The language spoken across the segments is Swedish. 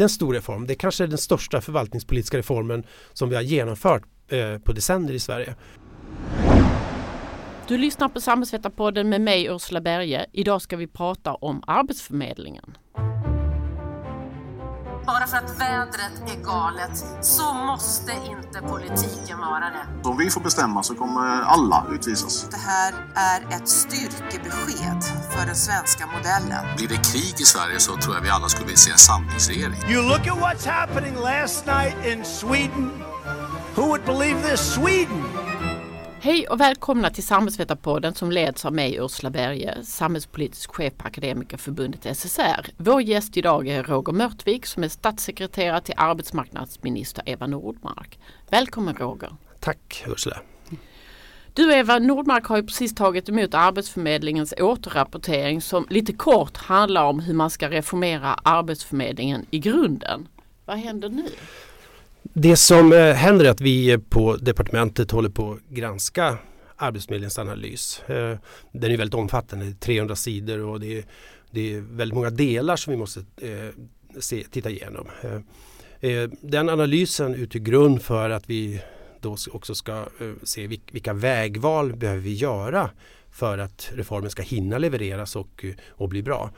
Det är en stor reform. Det kanske är den största förvaltningspolitiska reformen som vi har genomfört eh, på decennier i Sverige. Du lyssnar på Samhällsvetarpodden med mig Ursula Berge. Idag ska vi prata om Arbetsförmedlingen. Bara för att vädret är galet så måste inte politiken vara det. Om vi får bestämma så kommer alla utvisas. Det här är ett styrkebesked för den svenska modellen. Blir det krig i Sverige så tror jag vi alla skulle vilja se en samlingsregering. You look at what's happening last night in Sweden. Who would believe this? Sweden! Hej och välkomna till Samhällsvetarpodden som leds av mig Ursula Berge, samhällspolitisk chef på Akademikerförbundet SSR. Vår gäst idag är Roger Mörtvik som är statssekreterare till arbetsmarknadsminister Eva Nordmark. Välkommen Roger! Tack Ursula! Du Eva Nordmark har ju precis tagit emot Arbetsförmedlingens återrapportering som lite kort handlar om hur man ska reformera Arbetsförmedlingen i grunden. Vad händer nu? Det som eh, händer är att vi på departementet håller på att granska Arbetsförmedlingens analys. Eh, den är väldigt omfattande, 300 sidor och det är, det är väldigt många delar som vi måste eh, se, titta igenom. Den analysen utgör grund för att vi då också ska se vilka vägval behöver vi göra för att reformen ska hinna levereras och, och bli bra.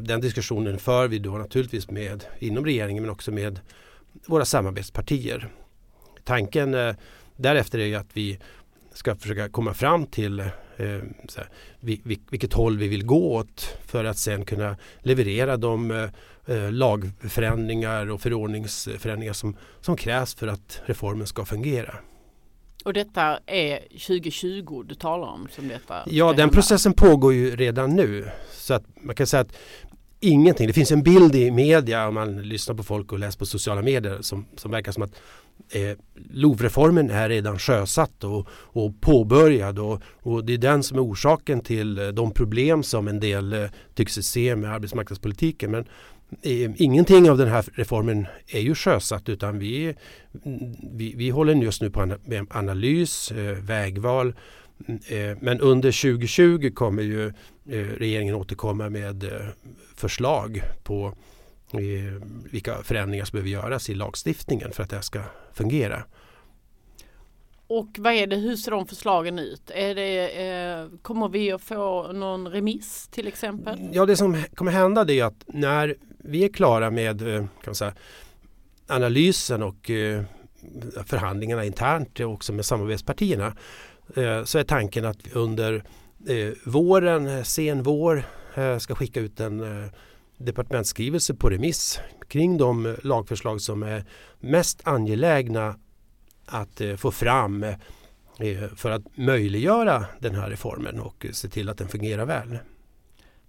Den diskussionen för vi då naturligtvis med inom regeringen men också med våra samarbetspartier. Tanken eh, därefter är att vi ska försöka komma fram till eh, här, vilket håll vi vill gå åt för att sen kunna leverera de eh, lagförändringar och förordningsförändringar som, som krävs för att reformen ska fungera. Och detta är 2020 du talar om? Som detta ja, den processen pågår ju redan nu. Så att man kan säga att ingenting. Det finns en bild i media om man lyssnar på folk och läser på sociala medier som, som verkar som att eh, LOV-reformen är redan sjösatt och, och påbörjad och, och, det är den som är orsaken till eh, de problem som en del eh, tycks se med arbetsmarknadspolitiken. Men eh, ingenting av den här reformen är ju sjösatt utan vi, vi, vi håller just nu på med analys, eh, vägval mm, eh, men under 2020 kommer ju regeringen återkomma med eh, förslag på vilka förändringar som behöver göras i lagstiftningen för att det här ska fungera. Och vad är det, hur ser de förslagen ut? Är det, eh, kommer vi att få någon remiss till exempel? Ja, det som kommer hända är att när vi är klara med kan säga, analysen och eh, förhandlingarna internt också med samarbetspartierna Eh, så är tanken att under eh, våren, eh, sen vår, eh, ska skicka ut en eh, departementsskrivelse på remiss kring de lagförslag som är mest angelägna att få fram för att möjliggöra den här reformen och se till att den fungerar väl.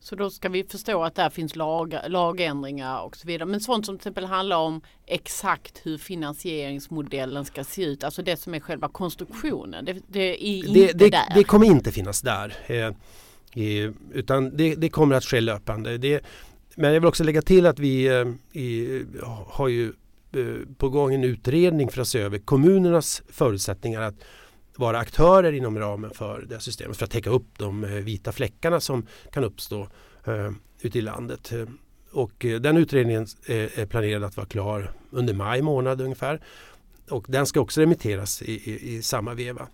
Så då ska vi förstå att där finns lag, lagändringar och så vidare. Men sånt som till exempel handlar om exakt hur finansieringsmodellen ska se ut. Alltså det som är själva konstruktionen. Det, det är inte det, där. Det kommer inte finnas där. Eh, eh, utan det, det, kommer att ske löpande. Det, men jag vill också lägga till att vi eh, i, har ju eh, på gång en utredning för att se över kommunernas förutsättningar att vara aktörer inom ramen för det systemet för att täcka upp de eh, vita fläckarna som kan uppstå eh, ute i landet. Eh, och eh, den utredningen är planerad att vara klar under maj månad ungefär. Och den ska också remitteras i, i, i samma veva.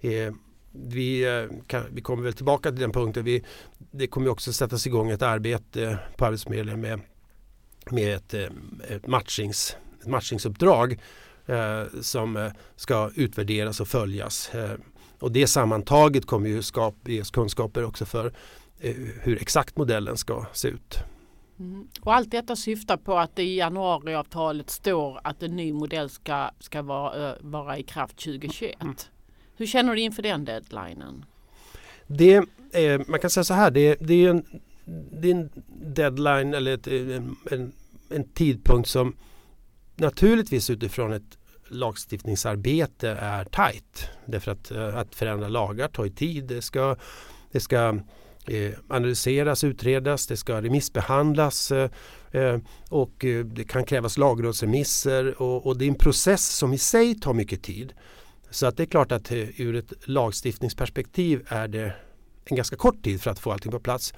Eh, vi, kan, vi kommer väl tillbaka till den punkten. Vi, det kommer också sättas igång ett arbete på Arbetsförmedlingen med, med ett, ett, matchings, ett matchingsuppdrag som eh, ska utvärderas och följas. Eh, och det sammantaget kommer ju skap, ges kunskaper också för eh, hur exakt modellen ska se ut. Mm. Och allt detta syftar på att det i januariavtalet står att en ny modell ska, ska vara, vara i kraft 2021. Mm. Hur känner du inför den deadlinen? Det, eh, man kan säga så här, det, det, är, en, det är en deadline eller ett, en, en, en tidpunkt som naturligtvis utifrån ett lagstiftningsarbete är tajt. Därför att, eh, att förändra lagar tar tid. Det ska, det ska eh, analyseras, utredas, det ska remissbehandlas eh, och det kan krävas lagrådsremisser och, och, det är en process som i sig tar mycket tid. Så att det är klart att ur ett lagstiftningsperspektiv är det en ganska kort tid för att få allting på plats.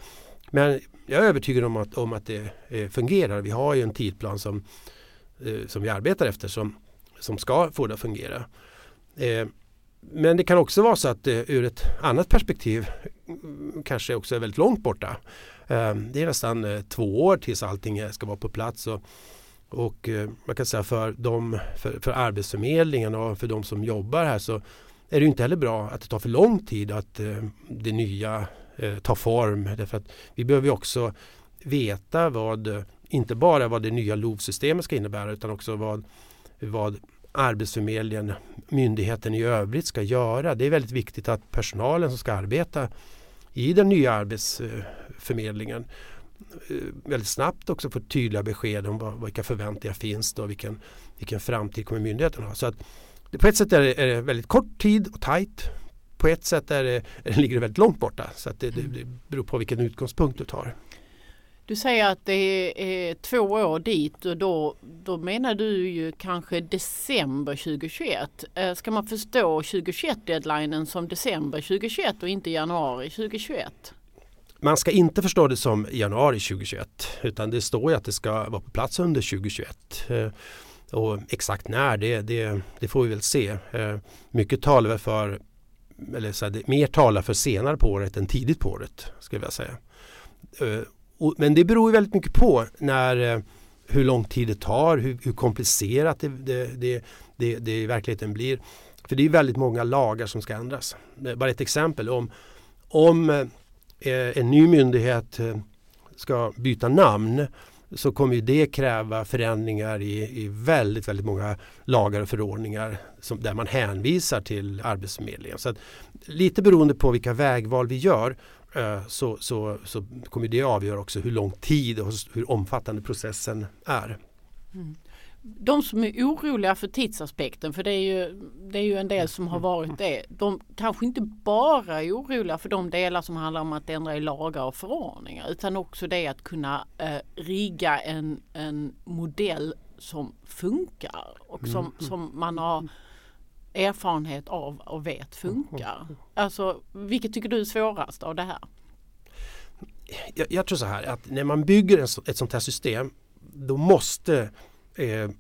Men jag är övertygad om att, om att det fungerar. Vi har ju en tidplan som, eh, som vi arbetar efter som, som ska få det att fungera. Eh, men det kan också vara så att eh, ur ett annat perspektiv mm, kanske också är väldigt långt borta. Eh, det är nästan eh, två år tills allting eh, ska vara på plats. Och, och eh, man kan säga för, dem, för, för Arbetsförmedlingen och för de som jobbar här så är det inte heller bra att det tar för lång tid att eh, det nya tar form. Därför att vi behöver också veta vad, inte bara vad det nya LOV-systemet ska innebära utan också vad, vad Arbetsförmedlingen, myndigheten i övrigt ska göra. Det är väldigt viktigt att personalen som ska arbeta i den nya Arbetsförmedlingen eh, väldigt snabbt också får tydliga besked om vilka förväntningar finns och vilken, vilken framtid kommer myndigheten ha. Så att, på ett sätt är det, är det väldigt kort tid och tajt. På ett sätt är det, ligger det väldigt långt borta. Så att det, det, det beror på vilken utgångspunkt du tar. Du säger att det är två år dit och då, då menar du ju kanske december 2021. Eh, ska man förstå 2021-deadlinen som december 2021 och inte januari 2021? Man ska inte förstå det som januari 2021 utan det står ju att det ska vara på plats under 2021. Eh, och exakt när, det, det, det får vi väl se. Eh, mycket talar för, eller så här, mer talar för senare på året än tidigt på året skulle jag säga. Och, men det beror väldigt mycket på när, eh, hur lång tid det tar, hur, hur komplicerat det, det, det, det, det i verkligheten blir. För det är väldigt många lagar som ska ändras. Bara ett exempel. Om, om eh, eh en ny myndighet eh, ska byta namn så kommer det kräva förändringar i, i väldigt, väldigt många lagar och förordningar som, där man hänvisar till Arbetsförmedlingen. Så att, lite beroende på vilka vägval vi gör så, så, så kommer det avgöra också hur lång tid och hur omfattande processen är. Mm. De som är oroliga för tidsaspekten, för det är, ju, det är ju en del som har varit det. De kanske inte bara är oroliga för de delar som handlar om att ändra i lagar och förordningar utan också det att kunna eh, rigga en, en modell som funkar och som, mm. som man har erfarenhet av och vet funkar. Alltså, vilket tycker du är svårast av det här? Jag, jag tror så här att när man bygger ett sånt här system då måste eh,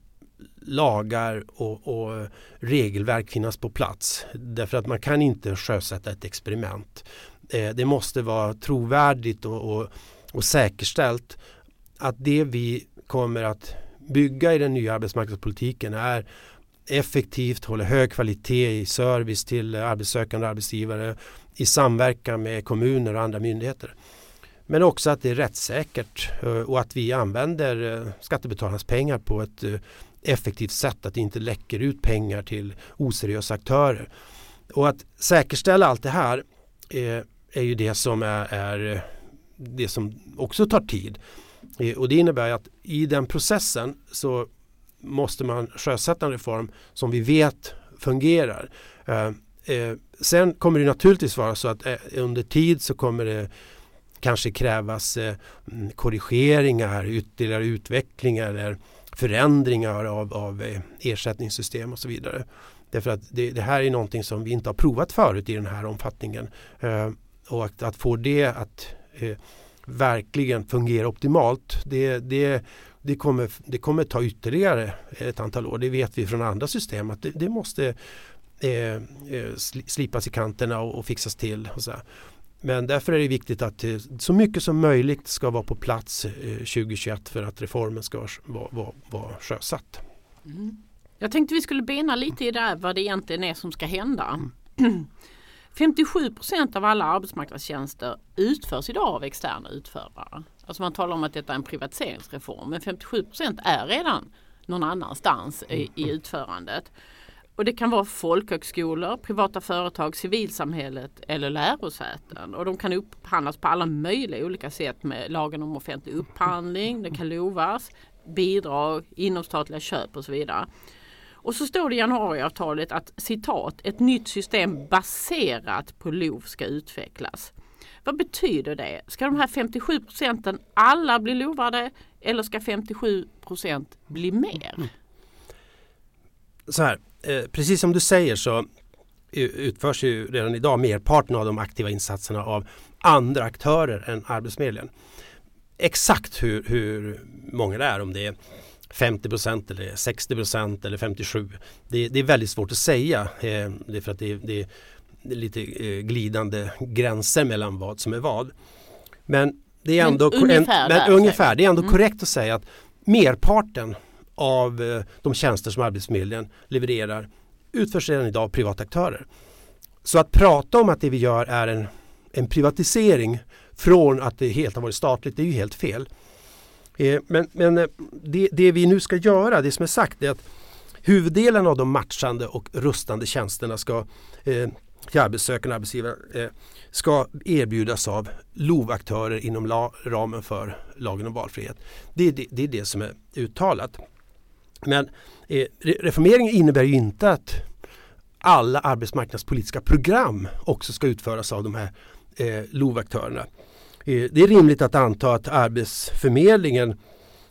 lagar och, och, regelverk finnas på plats. Därför att man kan inte sjösätta ett experiment. Eh, det måste vara trovärdigt och, och, och säkerställt att det vi kommer att bygga i den nya arbetsmarknadspolitiken är effektivt, håller hög kvalitet i service till arbetssökande och arbetsgivare i samverkan med kommuner och andra myndigheter. Men också att det är rättssäkert eh, och att vi använder eh, skattebetalarnas pengar på ett eh, effektivt sätt. Att det inte läcker ut pengar till oseriösa aktörer. Och att säkerställa allt det här är ju det som är, är det som också tar tid. Och det innebär att i den processen så måste man sjösätta en reform som vi vet fungerar. Eh, eh, sen kommer det naturligtvis vara så att eh, under tid så kommer det kanske krävas eh, korrigeringar, ytterligare utvecklingar eller förändringar av, av eh, ersättningssystem och så vidare. Därför att det, det, här är någonting som vi inte har provat förut i den här omfattningen. och att, att få det att verkligen fungera optimalt det, det det kommer, det kommer ta ytterligare ett antal år. Det vet vi från andra system att det, det måste eh, eh slipas i kanterna och, och fixas till. Och. Men därför är det viktigt att eh, så mycket som möjligt ska vara på plats eh, 2021 för att reformen ska vara, vara, vara sjösatt. Mm. Jag tänkte vi skulle bena lite i det här vad det egentligen är som ska hända. Mm. 57 procent av alla arbetsmarknadstjänster utförs idag av externa utförare. Alltså man talar om att detta är en privatiseringsreform men 57 procent är redan någon annanstans i, i utförandet. Och det kan vara folkhögskolor, privata företag, civilsamhället eller lärosäten. Och de kan upphandlas på alla möjliga olika sätt med lagen om offentlig upphandling, det kan lovas, bidrag, inomstatliga köp och så vidare. Och så står det i januariavtalet att citat, ett nytt system baserat på LOV ska utvecklas. Vad betyder det? Ska de här 57 procenten alla bli lovade eller ska 57 procent bli mer? Mm. Så här, eh, precis som du säger så utförs ju redan idag merparten av de aktiva insatserna av andra aktörer än Arbetsförmedlingen. Exakt hur, hur många det är, om det är 50 procent eller 60 procent eller 57. Det, det, är väldigt svårt att säga. Eh, det är för att det, det, det är lite eh, glidande gränser mellan vad som är vad. Men det är ändå, men ungefär, en, men ungefär det är ändå mm. korrekt att säga att merparten av eh, de tjänster som Arbetsförmedlingen levererar utförs redan idag av privata aktörer. Så att prata om att det vi gör är en, en privatisering från att det helt har varit statligt, det är ju helt fel. Eh, men men det, det, vi nu ska göra, det som är sagt är att huvuddelen av de matchande och rustande tjänsterna ska eh, till arbetssökande och arbetsgivare eh, ska erbjudas av LOV-aktörer inom la, ramen för lagen om valfrihet. Det, det, det är det som är uttalat. Men eh, reformeringen innebär ju inte att alla arbetsmarknadspolitiska program också ska utföras av de här eh, LOV-aktörerna. Eh, det är rimligt att anta att Arbetsförmedlingen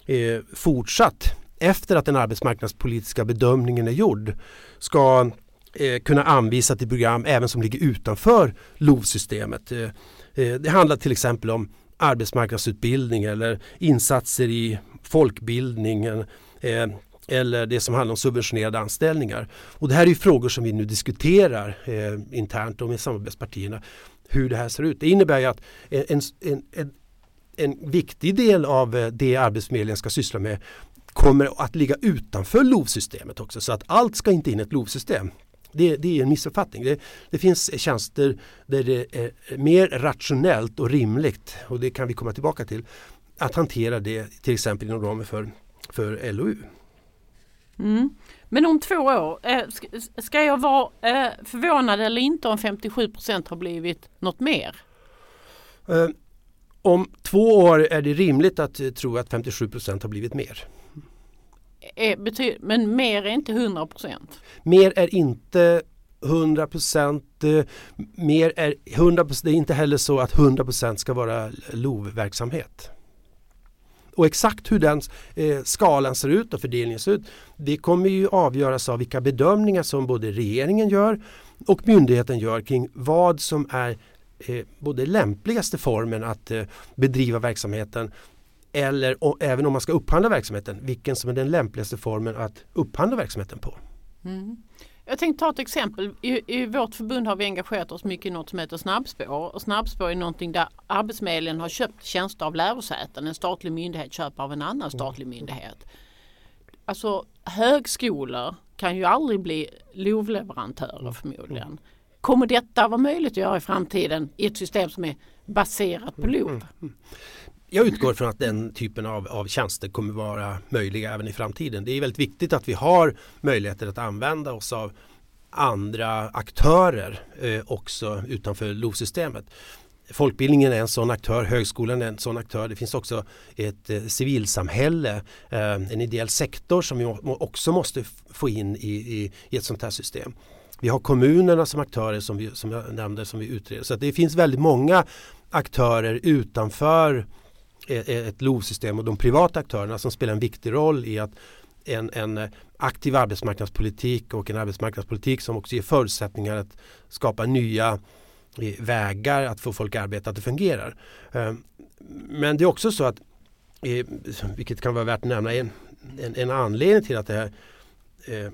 eh, fortsatt efter att den arbetsmarknadspolitiska bedömningen är gjord ska eh, kunna anvisa till program även som ligger utanför LOV-systemet. Eh, eh, det handlar till exempel om arbetsmarknadsutbildning eller insatser i folkbildningen eh, eller det som handlar om subventionerade anställningar. Och det här är frågor som vi nu diskuterar eh, internt och med samarbetspartierna hur det här ser ut. Det innebär ju att en, en, en, en viktig del av eh, det Arbetsförmedlingen ska syssla med kommer att ligga utanför LOV-systemet också så att allt ska inte in i ett LOV-system. Det, det, är en missuppfattning. Det, det, finns tjänster där det är mer rationellt och rimligt och det kan vi komma tillbaka till att hantera det till exempel inom ramen för, för LOU. Mm. Men om två år, eh, ska jag vara eh, förvånad eller inte om 57 procent har blivit något mer? Eh, om två år är det rimligt att tro att 57 procent har blivit mer men mer är inte 100 procent? Mer är inte 100 procent. Eh, mer är 100 Det är inte heller så att 100 procent ska vara LOV-verksamhet. Och exakt hur den eh, skalan ser ut och fördelningen ser ut det kommer ju avgöras av vilka bedömningar som både regeringen gör och myndigheten gör kring vad som är eh, både lämpligaste formen att eh, bedriva verksamheten eller och, även om man ska upphandla verksamheten, vilken som är den lämpligaste formen att upphandla verksamheten på. Mm. Jag tänkte ta ett exempel. I, I, vårt förbund har vi engagerat oss mycket i något som heter snabbspår. Och snabbspår är någonting där Arbetsförmedlingen har köpt tjänster av lärosäten. En statlig myndighet köper av en annan statlig myndighet. Alltså högskolor kan ju aldrig bli LOV-leverantörer förmodligen. Kommer detta vara möjligt att göra i framtiden i ett system som är baserat på LOV? Jag utgår från att den typen av, av tjänster kommer vara möjliga även i framtiden. Det är väldigt viktigt att vi har möjligheter att använda oss av andra aktörer eh, också utanför LOV-systemet. Folkbildningen är en sån aktör, högskolan är en sån aktör. Det finns också ett eh, civilsamhälle, eh, en ideell sektor som vi också måste få in i, i, i, ett sånt här system. Vi har kommunerna som aktörer som, vi, som jag nämnde som vi utreder. Så det finns väldigt många aktörer utanför ett LOV-system och de privata aktörerna som spelar en viktig roll i att en, en, aktiv arbetsmarknadspolitik och en arbetsmarknadspolitik som också ger förutsättningar att skapa nya eh, vägar att få folk att arbeta, att det fungerar. Ehm, men det är också så att, eh, vilket kan vara värt att nämna, en, en, en anledning till att det här eh,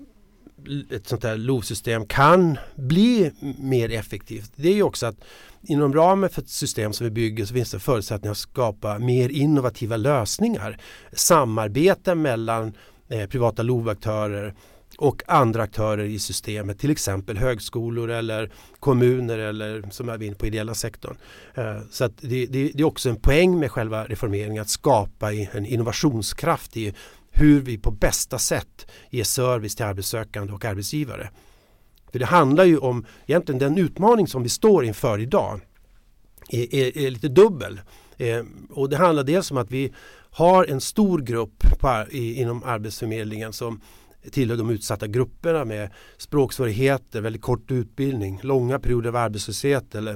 ett sånt här LOV-system kan bli mer effektivt. Det är ju också att inom ramen för ett system som vi bygger så finns det förutsättningar att skapa mer innovativa lösningar. Samarbete mellan eh, privata LOV-aktörer och andra aktörer i systemet, till exempel högskolor eller kommuner eller som är inne på ideella sektorn. Eh, så att det, det, det, är också en poäng med själva reformeringen att skapa en innovationskraft i hur vi på bästa sätt ger service till arbetssökande och arbetsgivare. För det handlar ju om egentligen den utmaning som vi står inför idag är, är, är lite dubbel. Eh, och det handlar dels om att vi har en stor grupp på, i, inom Arbetsförmedlingen som tillhör de utsatta grupperna med språksvårigheter, väldigt kort utbildning, långa perioder av arbetslöshet eller,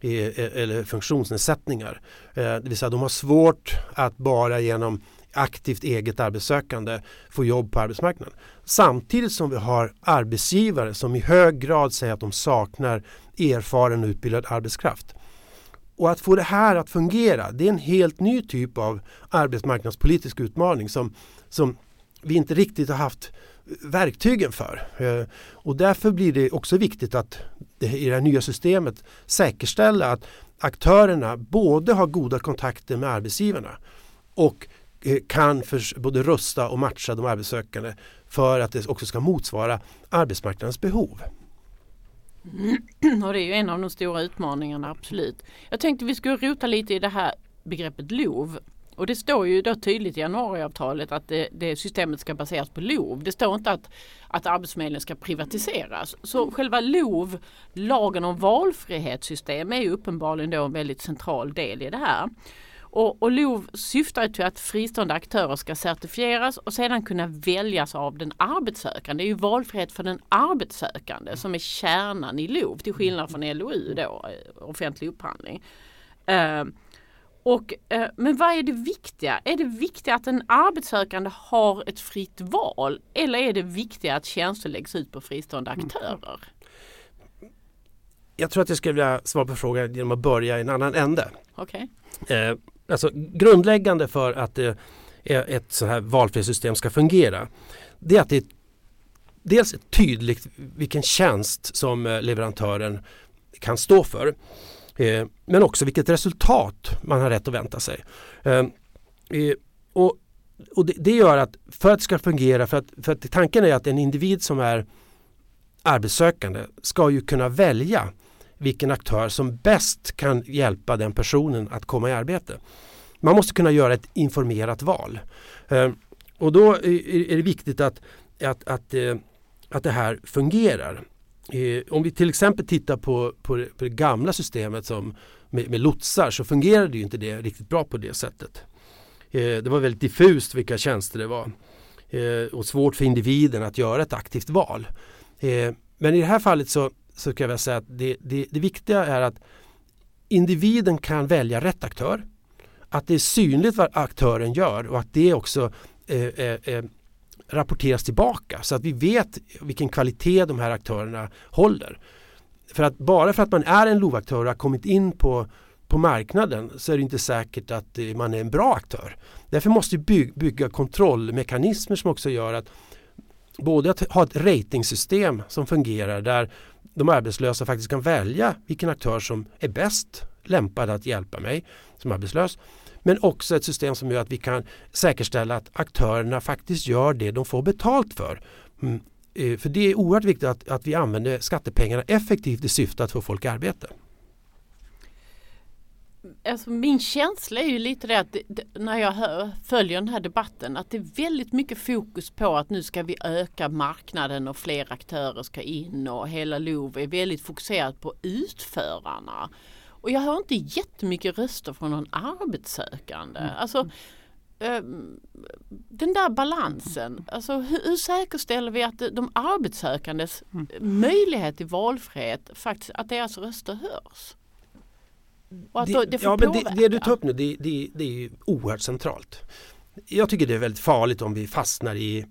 eh, eh, eller funktionsnedsättningar. Eh, det vill säga de har svårt att bara genom aktivt eget arbetssökande får jobb på arbetsmarknaden. Samtidigt som vi har arbetsgivare som i hög grad säger att de saknar erfaren och utbildad arbetskraft. Och att få det här att fungera, det är en helt ny typ av arbetsmarknadspolitisk utmaning som, som vi inte riktigt har haft verktygen för. Eh, och därför blir det också viktigt att i det här nya systemet säkerställa att aktörerna både har goda kontakter med arbetsgivarna och Eh, kan för, både rusta och matcha de arbetssökande för att det också ska motsvara arbetsmarknadens behov. Och det är ju en av de stora utmaningarna, absolut. Jag tänkte vi skulle rota lite i det här begreppet LOV. Och det står ju då tydligt i januariavtalet att det, det systemet ska baseras på LOV. Det står inte att, att Arbetsförmedlingen ska privatiseras. Så själva LOV, lagen om valfrihetssystem, är ju uppenbarligen då en väldigt central del i det här. Och, och LOV syftar till att fristående aktörer ska certifieras och sedan kunna väljas av den arbetssökande. Det är ju valfrihet för den arbetssökande som är kärnan i LOV till skillnad från LOU då, eh, offentlig upphandling. Uh, och, uh, men vad är det viktiga? Är det viktiga att en arbetssökande har ett fritt val eller är det viktiga att tjänster läggs ut på fristående mm. aktörer? Jag tror att jag skulle vilja svara på frågan genom att börja i en annan ände. Okay. Eh, alltså grundläggande för att eh, ett så här valfrihetssystem ska fungera det är att det är dels tydligt vilken tjänst som eh, leverantören kan stå för. Eh, men också vilket resultat man har rätt att vänta sig. Ehm, eh, och och det, det, gör att för att det ska fungera, för att, för att tanken är att en individ som är arbetssökande ska ju kunna välja vilken aktör som bäst kan hjälpa den personen att komma i arbete. Man måste kunna göra ett informerat val. Ehm, och då är det viktigt att, att, att, eh, att det här fungerar. Eh, om vi till exempel tittar på, på, det, på det gamla systemet som med, med lotsar så fungerade ju inte det riktigt bra på det sättet. Eh, det var väldigt diffust vilka tjänster det var och svårt för individen att göra ett aktivt val. Men i det här fallet så, så kan jag säga att det, det, det viktiga är att individen kan välja rätt aktör. Att det är synligt vad aktören gör och att det också eh, eh, eh, rapporteras tillbaka så att vi vet vilken kvalitet de här aktörerna håller. För att bara för att man är en LOV-aktör och har kommit in på, på marknaden så är det inte säkert att eh, man är en bra aktör. Därför måste vi bygga, bygga kontrollmekanismer som också gör att både att ha ett ratingsystem som fungerar där de arbetslösa faktiskt kan välja vilken aktör som är bäst lämpad att hjälpa mig som arbetslös. Men också ett system som gör att vi kan säkerställa att aktörerna faktiskt gör det de får betalt för. Mm. Eh, för det är oerhört viktigt att, att vi använder skattepengarna effektivt i syfte att få folk i arbete alltså min känsla är ju lite det att det, när jag hör, följer den här debatten att det är väldigt mycket fokus på att nu ska vi öka marknaden och fler aktörer ska in och hela LOV är väldigt fokuserat på utförarna. Och jag hör inte jättemycket röster från någon arbetssökande. Mm. Alltså, um, den där balansen, alltså hur, hur säkerställer vi att de arbetssökandes mm. möjlighet till valfrihet, faktiskt att deras röster hörs? Och att det, det ja, men det, det, du tar upp nu det, det, det är oerhört centralt. Jag tycker det är väldigt farligt om vi fastnar i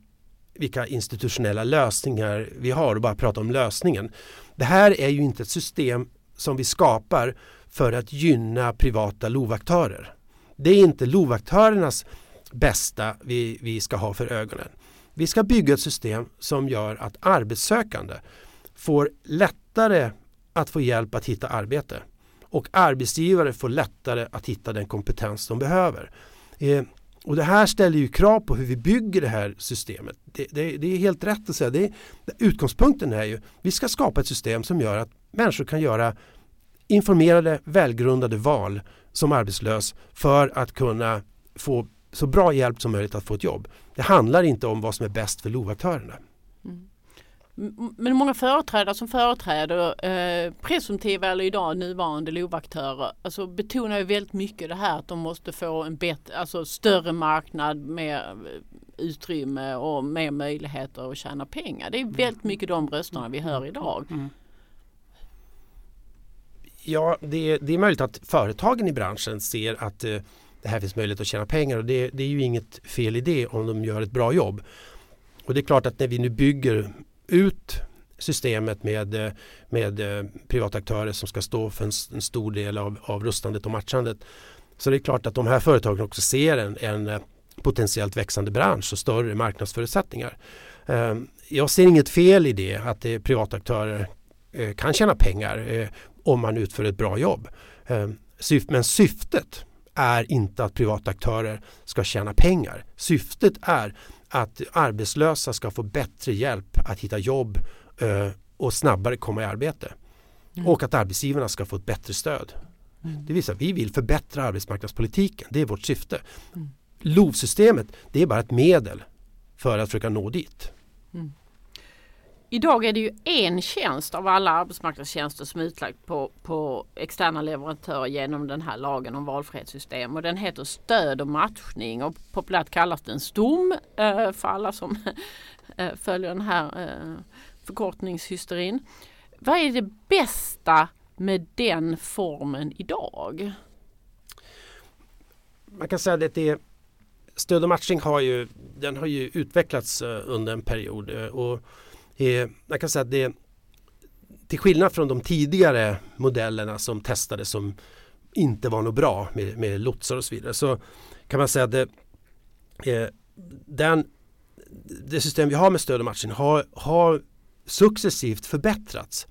vilka institutionella lösningar vi har och bara pratar om lösningen. Det här är ju inte ett system som vi skapar för att gynna privata lovaktörer. Det är inte lovaktörernas bästa vi, vi ska ha för ögonen. Vi ska bygga ett system som gör att arbetssökande får lättare att få hjälp att hitta arbete och arbetsgivare får lättare att hitta den kompetens de behöver. Eh, och det här ställer ju krav på hur vi bygger det här systemet. Det, det, det är helt rätt att säga. Det, utgångspunkten är ju vi ska skapa ett system som gör att människor kan göra informerade, välgrundade val som arbetslös för att kunna få så bra hjälp som möjligt att få ett jobb. Det handlar inte om vad som är bäst för LOV-aktörerna. Mm. Men många företrädare som företräder eh, presumtiva eller idag nuvarande LOV-aktörer alltså betonar ju väldigt mycket det här att de måste få en bättre, alltså större marknad med eh, utrymme och mer möjligheter att tjäna pengar. Det är väldigt mycket de rösterna vi hör idag. Mm. Ja, det, det, är möjligt att företagen i branschen ser att eh, det här finns möjlighet att tjäna pengar och det, det är ju inget fel i det om de gör ett bra jobb. Och det är klart att när vi nu bygger ut systemet med, eh, med eh, privata aktörer som ska stå för en, en stor del av, av rustandet och matchandet. Så det är klart att de här företagen också ser en, en eh, potentiellt växande bransch och större marknadsförutsättningar. Ehm, jag ser inget fel i det att privata aktörer kan tjäna pengar om man utför ett bra jobb. Ehm, men syftet är inte att privata aktörer ska tjäna pengar. Syftet är att arbetslösa ska få bättre hjälp att hitta jobb eh, och snabbare komma i arbete. Mm. Och att arbetsgivarna ska få ett bättre stöd. Mm. Det vill säga vi vill förbättra arbetsmarknadspolitiken. Det är vårt syfte. Mm. LOV-systemet det är bara ett medel för att försöka nå dit. Mm. Idag är det ju en tjänst av alla arbetsmarknadstjänster som är utlagd på, på externa leverantörer genom den här lagen om valfrihetssystem och den heter stöd och matchning och populärt kallas den STOM eh, för alla som eh, följer den här eh, förkortningshysterin. Vad är det bästa med den formen idag? Man kan säga att det är Stöd och matchning har ju, den har ju utvecklats under en period eh, jag kan säga att det till skillnad från de tidigare modellerna som testades som inte var något bra med, med lotsar och så vidare så kan man säga att det, eh, den, det system vi har med stöd och matchning har, har successivt förbättrats.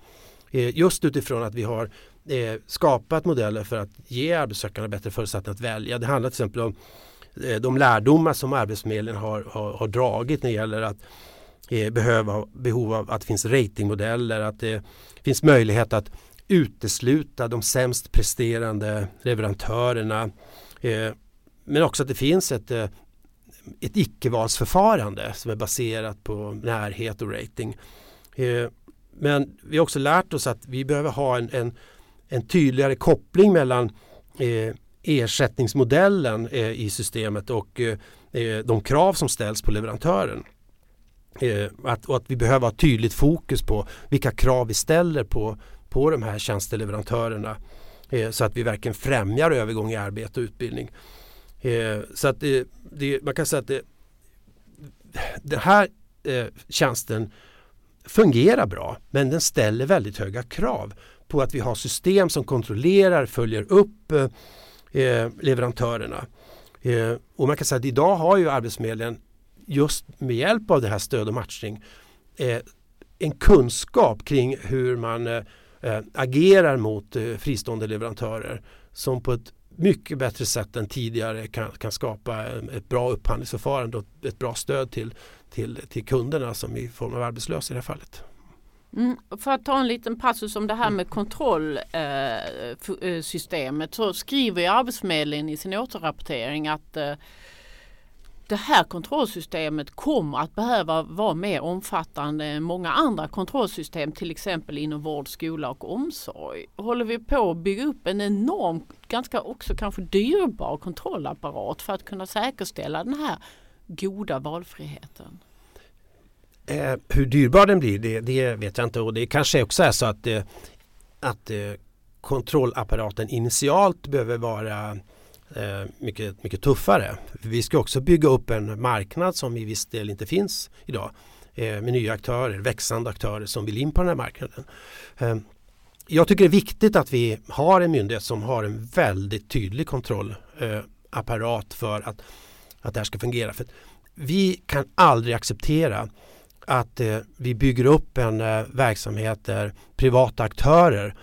Eh, just utifrån att vi har eh, skapat modeller för att ge arbetssökande bättre förutsättningar att välja. Det handlar till exempel om eh, de lärdomar som Arbetsförmedlingen har, har, har dragit när det gäller att Eh, behöva, behov av att det finns ratingmodeller, att det finns möjlighet att utesluta de sämst presterande leverantörerna. Eh, men också att det finns ett, eh, ett icke-valsförfarande som är baserat på närhet och rating. Men vi har också lärt oss att vi behöver ha en, en, en tydligare koppling mellan ersättningsmodellen i systemet och de krav som ställs på leverantören. Eh, att, och att vi behöver ha tydligt fokus på vilka krav vi ställer på, på de här tjänsteleverantörerna eh, så att vi verkligen främjar övergång i arbete och utbildning. Eh, så att det, det, man kan säga att det, den här eh, tjänsten fungerar bra men den ställer väldigt höga krav på att vi har system som kontrollerar, följer upp eh, leverantörerna. Eh, och man kan säga att idag har ju Arbetsförmedlingen just med hjälp av det här stöd och matchning eh, en kunskap kring hur man eh, eh, agerar mot eh, fristående leverantörer som på ett mycket bättre sätt än tidigare kan, kan skapa ett bra upphandlingsförfarande och ett bra stöd till, till, till kunderna som i form av arbetslösa i det här fallet. Mm, för att ta en liten passus om det här med kontrollsystemet eh, eh så skriver Arbetsförmedlingen i sin återrapportering att eh, det här kontrollsystemet kommer att behöva vara mer omfattande än många andra kontrollsystem till exempel inom vård, skola och omsorg. Håller vi på att bygga upp en enorm, ganska också kanske dyrbar kontrollapparat för att kunna säkerställa den här goda valfriheten? Eh, hur dyrbar den blir det, det, vet jag inte och det kanske också är så att, eh, att eh, kontrollapparaten initialt behöver vara Eh, Eh, mycket, mycket tuffare. Vi ska också bygga upp en marknad som i viss del inte finns idag eh, med nya aktörer, växande aktörer som vill in på den här marknaden. Ehm, jag tycker det är viktigt att vi har en myndighet som har en väldigt tydlig kontrollapparat eh, för att, att det här ska fungera. För vi kan aldrig acceptera att vi bygger upp en verksamhet där privata aktörer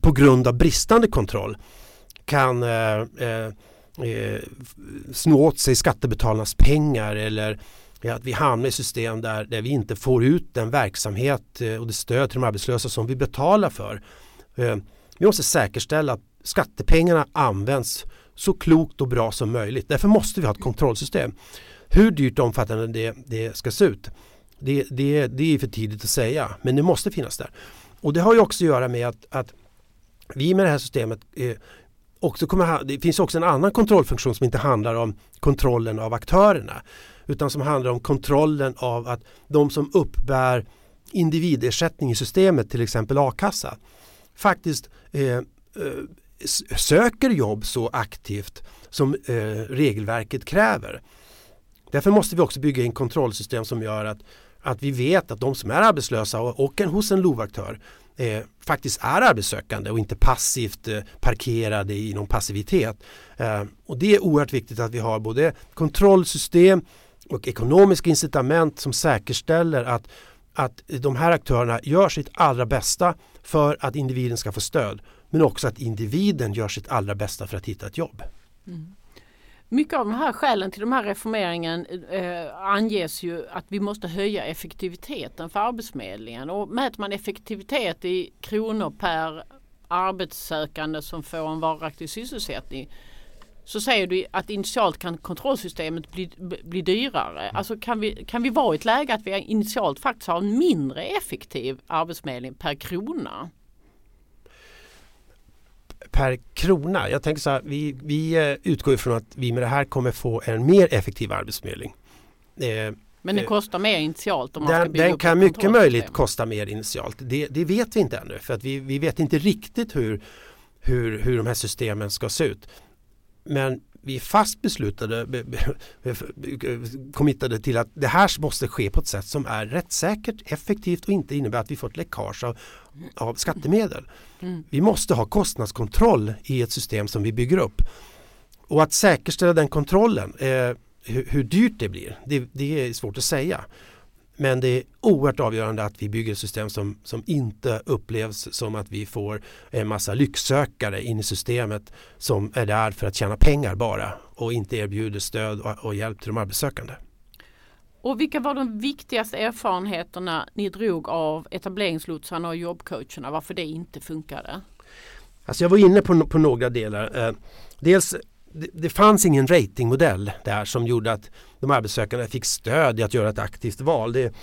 på grund av bristande kontroll kan eh, eh, eh sno åt sig skattebetalarnas pengar eller ja, att vi hamnar i system där, där vi inte får ut den verksamhet eh, och det stöd till de arbetslösa som vi betalar för. Eh, vi måste säkerställa att skattepengarna används så klokt och bra som möjligt. Därför måste vi ha ett kontrollsystem. Hur dyrt och omfattande det, det ska se ut det, det, det är för tidigt att säga men det måste finnas där. Och det har ju också att göra med att, att vi med det här systemet eh, också kommer, det finns också en annan kontrollfunktion som inte handlar om kontrollen av aktörerna utan som handlar om kontrollen av att de som uppbär individersättning i systemet, till exempel a-kassa, faktiskt eh, eh söker jobb så aktivt som eh, regelverket kräver. Därför måste vi också bygga in kontrollsystem som gör att, att vi vet att de som är arbetslösa och, och en, hos en LOV-aktör eh, faktiskt är arbetssökande och inte passivt eh, parkerade i någon passivitet. Eh, och det är oerhört viktigt att vi har både kontrollsystem och ekonomiska incitament som säkerställer att, att de här aktörerna gör sitt allra bästa för att individen ska få stöd. Men också att individen gör sitt allra bästa för att hitta ett jobb. Mm. Mycket av de här skälen till de här reformeringen eh, anges ju att vi måste höja effektiviteten för Arbetsförmedlingen. Och mäter man effektivitet i kronor per arbetssökande som får en varaktig sysselsättning så säger du att initialt kan kontrollsystemet bli, bli dyrare. Alltså kan vi, kan vi vara i ett läge att vi initialt faktiskt har en mindre effektiv arbetsförmedling per krona? Per krona. Jag tänker så här, vi, vi eh, utgår ifrån att vi med det här kommer få en mer effektiv arbetsförmedling. Eh, men det eh, kostar mer initialt? Om man den, ska bygga den kan mycket möjligt kosta mer initialt. Det, det, vet vi inte ännu för att vi, vi vet inte riktigt hur, hur, hur de här systemen ska se ut. Men vi är fast beslutade, committade till att det här måste ske på ett sätt som är rättssäkert, effektivt och inte innebär att vi får ett läckage av, av skattemedel. Mm. Vi måste ha kostnadskontroll i ett system som vi bygger upp. Och att säkerställa den kontrollen, eh, hur, hur, dyrt det blir, det, det är svårt att säga. Men det är oerhört avgörande att vi bygger ett system som, som inte upplevs som att vi får en massa lycksökare in i systemet som är där för att tjäna pengar bara och inte erbjuder stöd och, och hjälp till de arbetssökande. Och vilka var de viktigaste erfarenheterna ni drog av etableringslotsarna och jobbcoacherna? Varför det inte funkade? Alltså jag var inne på, på några delar. Eh, dels det, det fanns ingen ratingmodell där som gjorde att de arbetssökande fick stöd i att göra ett aktivt val. Det,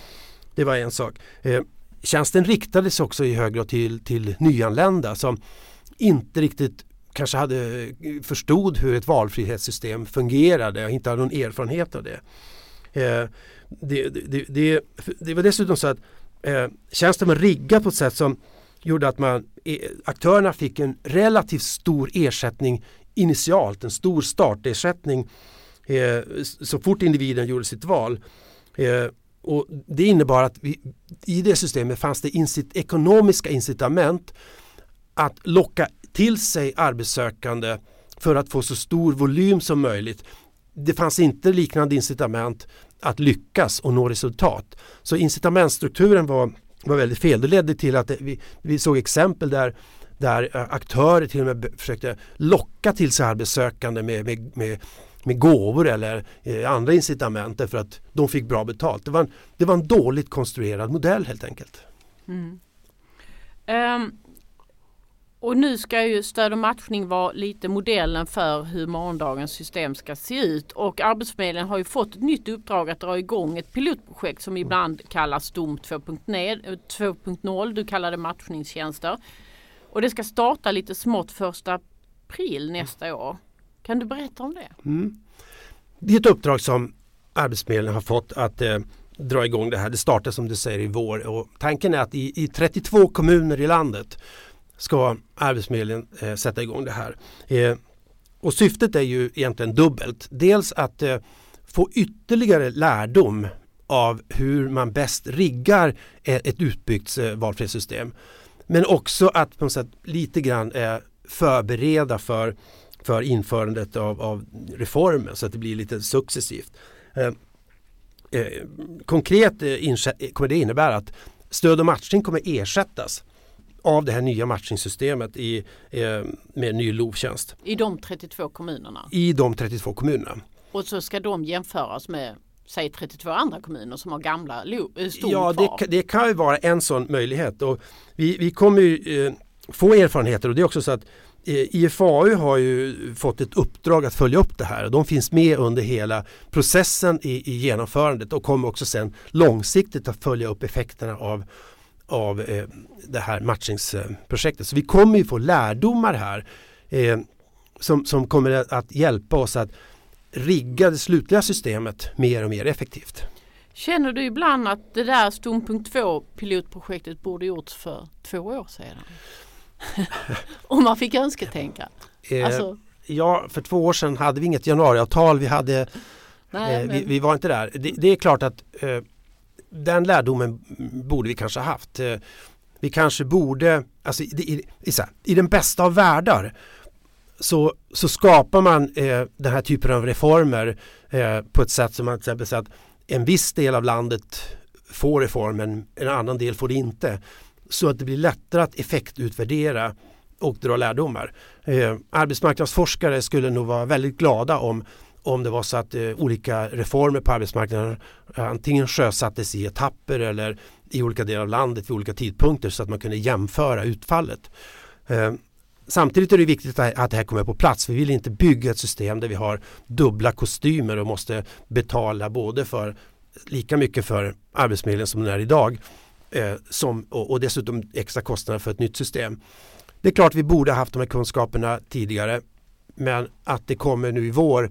det var en sak. Eh, tjänsten riktades också i hög grad till, till nyanlända som inte riktigt kanske hade eh, förstod hur ett valfrihetssystem fungerade och inte hade någon erfarenhet av det. Eh, det, det, det, det, var dessutom så att eh, tjänsten var riggad på ett sätt som gjorde att man, eh, aktörerna fick en relativt stor ersättning initialt, en stor startersättning eh, så fort individen gjorde sitt val. Eh, och det innebar att vi, i det systemet fanns det incit ekonomiska incitament att locka till sig arbetssökande för att få så stor volym som möjligt. Det fanns inte liknande incitament att lyckas och nå resultat. Så incitamentstrukturen var, var väldigt fel. Det ledde till att vi, vi såg exempel där där eh, aktörer till och med försökte locka till sig arbetssökande med, med, med, med gåvor eller eh, andra incitament därför att de fick bra betalt. Det var en, det var en dåligt konstruerad modell helt enkelt. Mm. Um, och nu ska ju stöd och matchning vara lite modellen för hur morgondagens system ska se ut. Och Arbetsförmedlingen har ju fått ett nytt uppdrag att dra igång ett pilotprojekt som ibland kallas DOM 2.0. Eh, du kallar det matchningstjänster. Och det ska starta lite smått första april nästa år. Kan du berätta om det? Mm. Det är ett uppdrag som Arbetsförmedlingen har fått att eh, dra igång det här. Det startar som du säger i vår och tanken är att i, i 32 kommuner i landet ska Arbetsförmedlingen eh, sätta igång det här. Eh, och syftet är ju egentligen dubbelt. Dels att eh, få ytterligare lärdom av hur man bäst riggar eh, ett utbyggt eh, valfrihetssystem. Men också att på något sätt lite grann eh, förbereda för, för införandet av, av reformen så att det blir lite successivt. Eh, eh, konkret eh, kommer det innebära att stöd och matchning kommer ersättas av det här nya matchningssystemet i, eh, med ny LOV-tjänst. I de 32 kommunerna? I de 32 kommunerna. Och så ska de jämföras med säg 32 andra kommuner som har gamla eh, stom Ja, det, det, kan ju vara en sån möjlighet. Och vi, vi kommer ju eh, få erfarenheter och det är också så att eh, IFAU har ju fått ett uppdrag att följa upp det här. De finns med under hela processen i, i genomförandet och kommer också sen långsiktigt att följa upp effekterna av, av eh, det här matchningsprojektet. Så vi kommer ju få lärdomar här eh, som, som kommer att hjälpa oss att rigga det slutliga systemet mer och mer effektivt. Känner du ibland att det där Stom.2 pilotprojektet borde gjorts för två år sedan? Om man fick önsketänka. Eh, Alltså, Ja, för två år sedan hade vi inget januariavtal. Vi, hade, nej, eh, vi, men, vi var inte där. Det, det är klart att eh, den lärdomen borde vi kanske ha haft. Eh, vi kanske borde, alltså i, i, i den bästa av världar så, så skapar man eh, den här typen av reformer eh, på ett sätt som man till exempel säger att en viss del av landet får reformen, en annan del får det inte. Så att det blir lättare att effektutvärdera och dra lärdomar. Eh, arbetsmarknadsforskare skulle nog vara väldigt glada om, om det var så att eh, olika reformer på arbetsmarknaden eh, antingen sjösattes i etapper eller i olika delar av landet vid olika tidpunkter så att man kunde jämföra utfallet. Eh, Samtidigt är det viktigt att det här kommer på plats. Vi vill inte bygga ett system där vi har dubbla kostymer och måste betala både för lika mycket för Arbetsförmedlingen som den är idag eh, som, och, och dessutom extra kostnader för ett nytt system. Det är klart vi borde ha haft de här kunskaperna tidigare men att det kommer nu i vår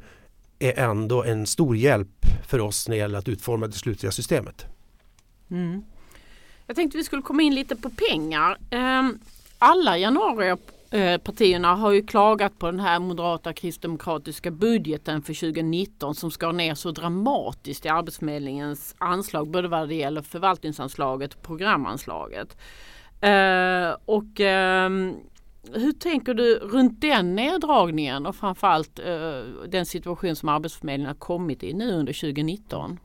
är ändå en stor hjälp för oss när det gäller att utforma det slutliga systemet. mm. Jag tänkte vi skulle komma in lite på pengar. Ehm, Alla Eh, partierna har ju klagat på den här moderata kristdemokratiska budgeten för 2019 som skar ner så dramatiskt i Arbetsförmedlingens anslag både vad det gäller förvaltningsanslaget och programanslaget. Eh, och ehm, hur tänker du runt den neddragningen och framförallt eh, den situation som Arbetsförmedlingen har kommit i nu under 2019?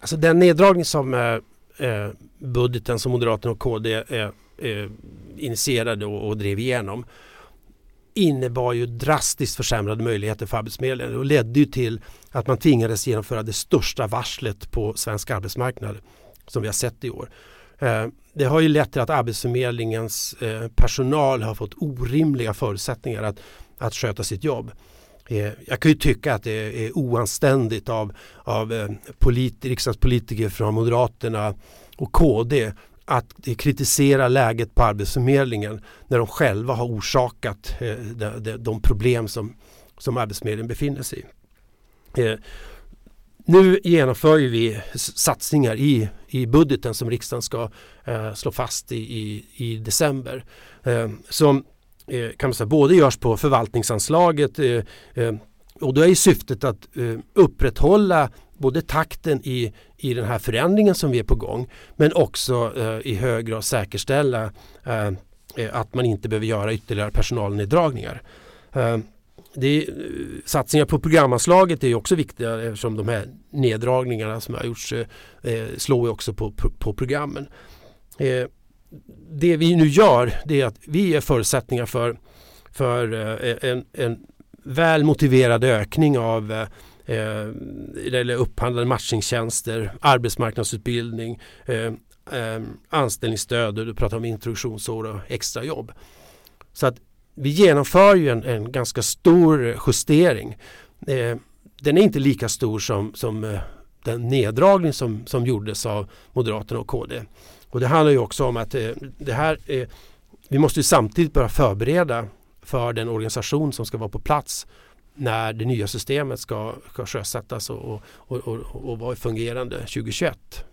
Alltså den neddragning som eh, eh budgeten som Moderaterna och KD eh, eh, initierade och, och drev igenom innebar ju drastiskt försämrade möjligheter för Arbetsförmedlingen och ledde ju till att man tvingades genomföra det största varslet på svensk arbetsmarknad som vi har sett i år. Eh, det har ju lett till att Arbetsförmedlingens eh, personal har fått orimliga förutsättningar att, att sköta sitt jobb. Eh, jag kan ju tycka att det är oanständigt av, av polit, riksdagspolitiker från Moderaterna och KD att kritisera läget på Arbetsförmedlingen när de själva har orsakat eh, de, problem som, som Arbetsförmedlingen befinner sig i. Eh, nu genomför vi satsningar i, i budgeten som riksdagen ska eh, slå fast i, i, i december. Som kan man säga, både görs på förvaltningsanslaget och då är syftet att upprätthålla både takten i, i den här förändringen som vi är på gång men också eh, i hög grad säkerställa eh, eh att man inte behöver göra ytterligare personalneddragningar. Eh, det är, eh, satsningar på programanslaget är också viktiga eftersom de här neddragningarna som har gjorts eh, eh, slår ju också på, på, på programmen. Eh, det vi nu gör det är att vi ger förutsättningar för, för en, en väl motiverad ökning av eh, eller upphandlade matchningstjänster, arbetsmarknadsutbildning, eh, eh, anställningsstöd och du pratar om introduktionsår och extrajobb. Så att vi genomför ju en, en ganska stor justering. Eh, den är inte lika stor som, som eh, den neddragning som, som gjordes av Moderaterna och KD. Och det handlar ju också om att eh, det här är, vi måste ju samtidigt börja förbereda för den organisation som ska vara på plats när det nya systemet ska, ska sjösättas och, och, och, och vara fungerande 2021.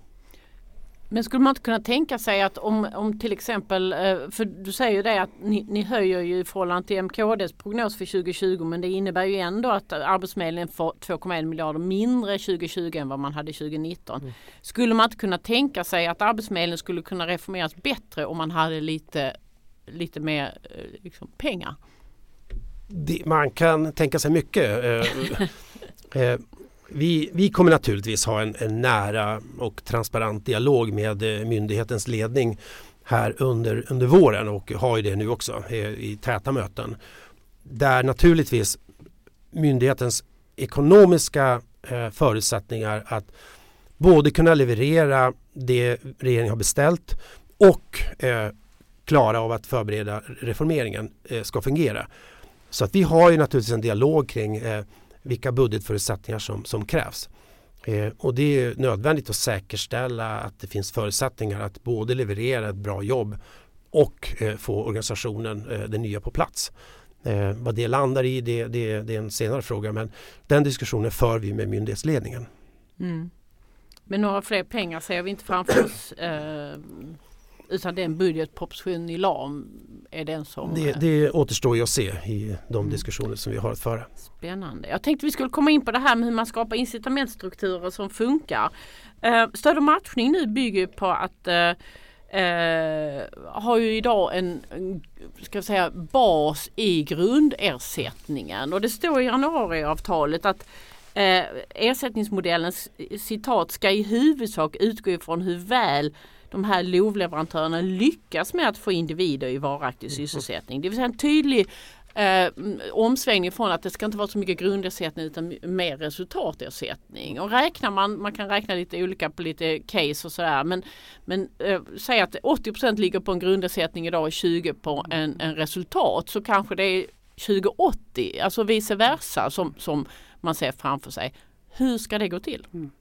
Men skulle man inte kunna tänka sig att om, om till exempel, eh, för du säger ju det att ni, ni höjer ju i förhållande till MKDs prognos för 2020 men det innebär ju ändå att Arbetsförmedlingen får 2,1 miljarder mindre 2020 än vad man hade 2019. Skulle man inte kunna tänka sig att Arbetsförmedlingen skulle kunna reformeras bättre om man hade lite, lite mer eh, liksom, pengar? Det, man kan tänka sig mycket. Eh, eh, vi, vi kommer naturligtvis ha en, en nära och transparent dialog med eh, myndighetens ledning här under, under våren och har ju det nu också eh, i täta möten. Där naturligtvis myndighetens ekonomiska eh, förutsättningar att både kunna leverera det regeringen har beställt och klara av att förbereda reformeringen ska fungera. Så att vi har ju naturligtvis en dialog kring eh, vilka budgetförutsättningar som, som krävs. Eh, och det är nödvändigt att säkerställa att det finns förutsättningar att både leverera ett bra jobb och eh, få organisationen, eh, den nya, på plats. Eh, vad det landar i det, det, det är en senare fråga men den diskussionen för vi med myndighetsledningen. Mm. Men några fler pengar ser vi inte framför oss. Eh, Eh, utan den budgetproposition ni la om är den som... Det, det återstår ju att se i de mm. diskussioner som vi har att föra. Spännande. Jag tänkte vi skulle komma in på det här med hur man skapar incitamentstrukturer som funkar. Eh, stöd och matchning nu bygger på att eh, eh, har ju idag en, ska säga, bas i grundersättningen och det står i januariavtalet att eh, ersättningsmodellen citat ska i huvudsak utgå ifrån hur väl de här LOV-leverantörerna lyckas med att få individer i varaktig mm. sysselsättning. Det vill säga en tydlig eh, omsvängning från att det ska inte vara så mycket grundersättning utan mer resultatersättning. Och räknar man, man kan räkna lite olika på lite case och sådär men, men eh, säg att 80% ligger på en grundersättning idag och 20% på en, en resultat så kanske det är 2080, alltså vice versa som, som man ser framför sig. Hur ska det gå till? Mm.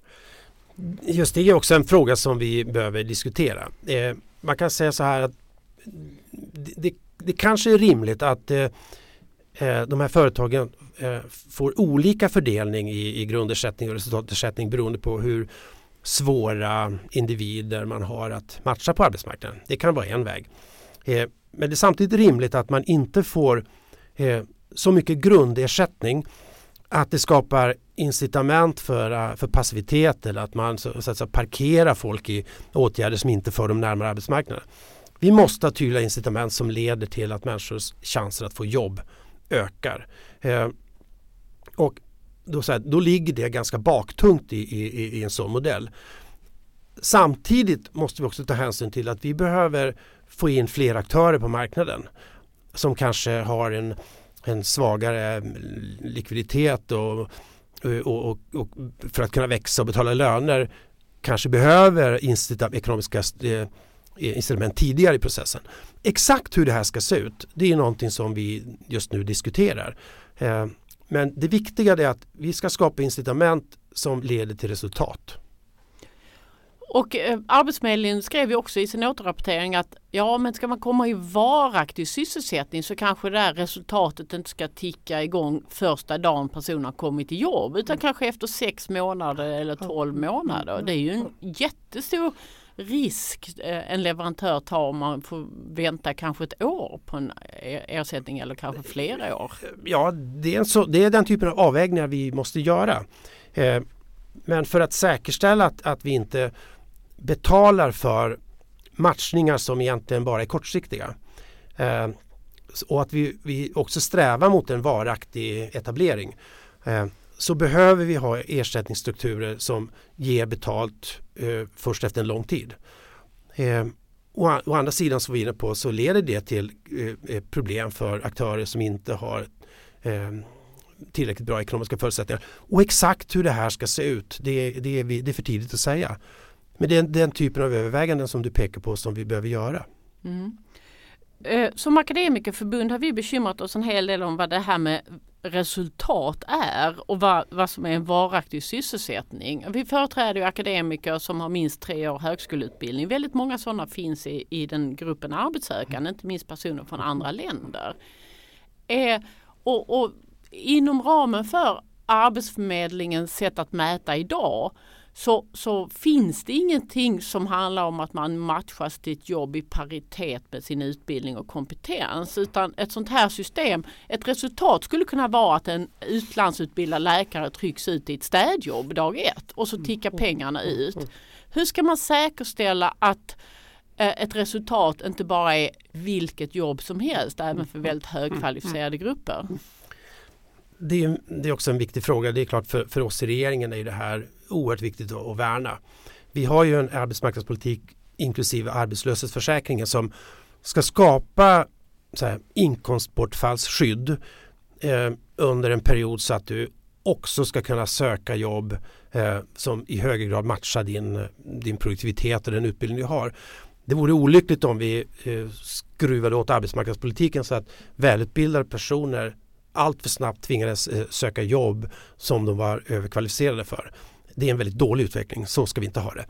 Just det är också en fråga som vi behöver diskutera. Eh, man kan säga så här att det, det, det kanske är rimligt att eh, eh de här företagen eh, får olika fördelning i, i grundersättning och resultatersättning beroende på hur svåra individer man har att matcha på arbetsmarknaden. Det kan vara en väg. Eh, men det är samtidigt rimligt att man inte får eh, så mycket grundersättning att det skapar incitament för, eh, för passivitet eller att man så, så att parkerar folk i åtgärder som inte för dem närmare arbetsmarknaden. Vi måste ha tydliga incitament som leder till att människors chanser att få jobb ökar. Eh, och då, så här, då ligger det ganska baktungt i, i, i en sån modell. Samtidigt måste vi också ta hänsyn till att vi behöver få in fler aktörer på marknaden som kanske har en en svagare likviditet och, och, och, och, för att kunna växa och betala löner kanske behöver incita ekonomiska eh, incitament tidigare i processen. Exakt hur det här ska se ut det är någonting som vi just nu diskuterar. Eh, men det viktiga är att vi ska skapa incitament som leder till resultat. Och eh, Arbetsförmedlingen skrev ju också i sin återrapportering att ja men ska man komma i varaktig sysselsättning så kanske det här resultatet inte ska ticka igång första dagen personen har kommit i jobb utan mm. kanske efter sex månader eller tolv månader. Det är ju en jättestor risk eh, en leverantör tar om man får vänta kanske ett år på en e-, ersättning eller kanske flera år. Ja, det är, så, det är den typen av avvägningar vi måste göra. Eh, men för att säkerställa att, att vi inte betalar för matchningar som egentligen bara är kortsiktiga. Eh, och att vi, vi också strävar mot en varaktig etablering. Eh, så behöver vi ha ersättningsstrukturer som ger betalt eh, först efter en lång tid. Eh, å, å, andra sidan som vi är inne på så leder det till eh, eh problem för aktörer som inte har eh, tillräckligt bra ekonomiska förutsättningar. Och exakt hur det här ska se ut det, det, är, det är för tidigt att säga. Men det är den typen av överväganden som du pekar på som vi behöver göra. Mm. Eh, som akademikerförbund har vi bekymrat oss en hel del om vad det här med resultat är och vad, vad som är en varaktig sysselsättning. Vi företräder akademiker som har minst tre år högskoleutbildning. Väldigt många sådana finns i, i den gruppen arbetssökande, inte minst personer från andra länder. Eh, och, och inom ramen för Arbetsförmedlingens sätt att mäta idag så, så finns det ingenting som handlar om att man matchas till ett jobb i paritet med sin utbildning och kompetens. Utan ett sånt här system, ett resultat skulle kunna vara att en utlandsutbildad läkare trycks ut i ett städjobb dag ett och så tickar pengarna ut. Hur ska man säkerställa att eh, ett resultat inte bara är vilket jobb som helst även för väldigt högkvalificerade grupper? Det är, det är också en viktig fråga. Det är klart för, för oss i regeringen är det här oerhört viktigt att, att värna. Vi har ju en arbetsmarknadspolitik inklusive arbetslöshetsförsäkringen som ska skapa så här, inkomstbortfallsskydd eh, under en period så att du också ska kunna söka jobb eh, som i högre grad matchar din, din produktivitet och den utbildning du har. Det vore olyckligt om vi eh, skruvade åt arbetsmarknadspolitiken så att välutbildade personer allt för snabbt tvingades eh, söka jobb som de var överkvalificerade för. Det är en väldigt dålig utveckling, så ska vi inte ha det.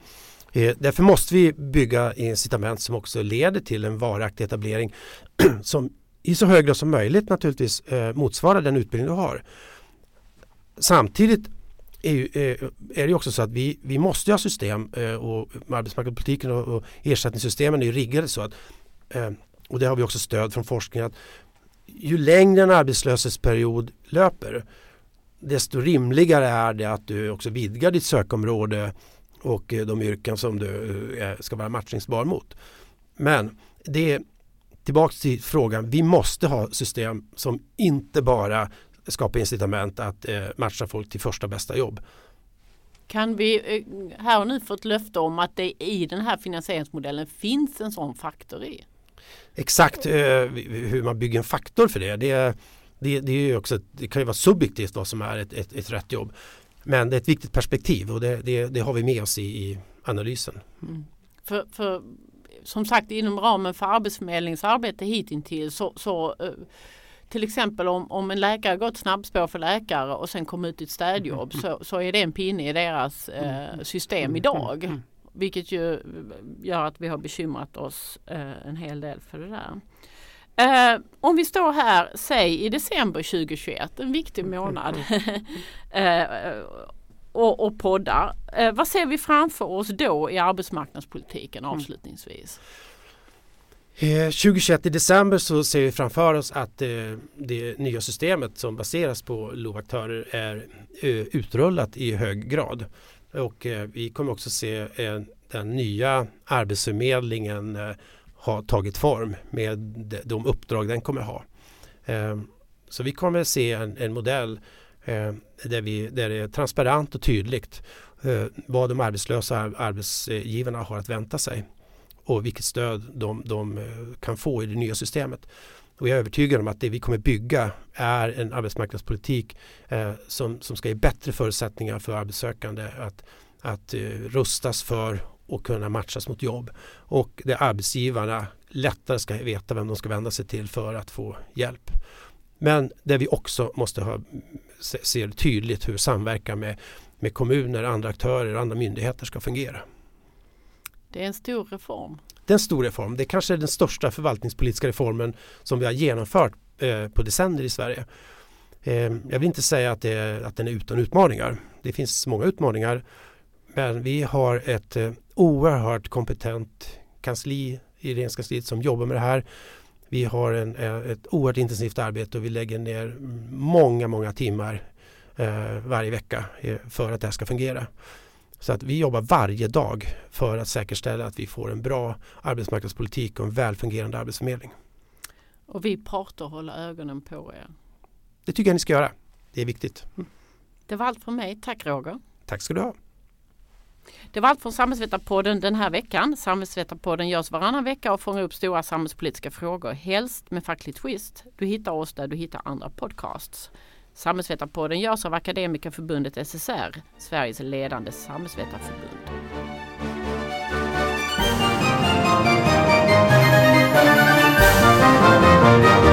Eh, därför måste vi bygga incitament som också leder till en varaktig etablering som i så hög grad som möjligt naturligtvis eh, motsvarar den utbildning du har. Samtidigt är, ju, är, är det också så att vi, vi måste ha system eh, och arbetsmarknadspolitiken och, och ersättningssystemen är ju riggade så att eh, och det har vi också stöd från forskningen att ju längre en arbetslöshetsperiod löper desto rimligare är det att du också vidgar ditt sökområde och eh, de yrken som du eh, ska vara matchningsbar mot. Men det är tillbaka till frågan, vi måste ha system som inte bara skapar incitament att eh, matcha folk till första bästa jobb. Kan vi här och nu få ett löfte om att det i den här finansieringsmodellen finns en sån faktor i? Exakt hur man bygger en faktor för det, det, det, det är också, det kan ju vara subjektivt vad som är ett, ett, ett rätt jobb. Men det är ett viktigt perspektiv och det, det, det har vi med oss i, i analysen. Mm. För, för, som sagt inom ramen för Arbetsförmedlingens arbete hittills så, så uh, till exempel om, om en läkare går ett snabbspår för läkare och sen kommer ut i ett städjobb mm. så, så är det en pinne i deras uh, system idag. Mm. Vilket ju gör att vi har bekymrat oss uh, en hel del för det där. Eh, om vi står här, säg i december 2021, en viktig månad, eh, och, och poddar. Eh, vad ser vi framför oss då i arbetsmarknadspolitiken mm. avslutningsvis? Mm. 2021 i december så ser vi framför oss att eh, det nya systemet som baseras på LOV-aktörer är eh, utrullat i hög grad. Och eh, vi kommer också se den nya arbetsförmedlingen har tagit form med de uppdrag den kommer ha. Eh, så vi kommer se en, en modell eh, där, vi, där det är transparent och tydligt eh, vad de arbetslösa arbetsgivarna har att vänta sig och vilket stöd de, de kan få i det nya systemet. Och jag är övertygad om att det vi kommer bygga är en arbetsmarknadspolitik eh, som, som ska ge bättre förutsättningar för arbetssökande att, att eh, rustas för och kunna matchas mot jobb. Och där arbetsgivarna lättare ska veta vem de ska vända sig till för att få hjälp. Men där vi också måste ha, se tydligt hur samverkan med, med kommuner, andra aktörer och andra myndigheter ska fungera. Det är en stor reform. Det är en stor reform. Det är kanske är den största förvaltningspolitiska reformen som vi har genomfört eh, på decennier i Sverige. Eh, jag vill inte säga att, det, att den är utan utmaningar. Det finns många utmaningar. Men vi har ett eh, oerhört kompetent kansli i Regeringskansliet som jobbar med det här. Vi har en, eh, ett oerhört intensivt arbete och vi lägger ner många, många timmar eh, varje vecka eh, för att det här ska fungera. Så att vi jobbar varje dag för att säkerställa att vi får en bra arbetsmarknadspolitik och en välfungerande arbetsförmedling. Och vi parter håller ögonen på er. Det tycker jag ni ska göra. Det är viktigt. Det var allt från mig. Tack Roger. Tack ska du ha. Det var allt från Samhällsvetarpodden den här veckan. Samhällsvetarpodden görs varannan vecka och fångar upp stora samhällspolitiska frågor, helst med facklig twist. Du hittar oss där du hittar andra podcasts. Samhällsvetarpodden görs av Akademikerförbundet SSR, Sveriges ledande samhällsvetarförbund.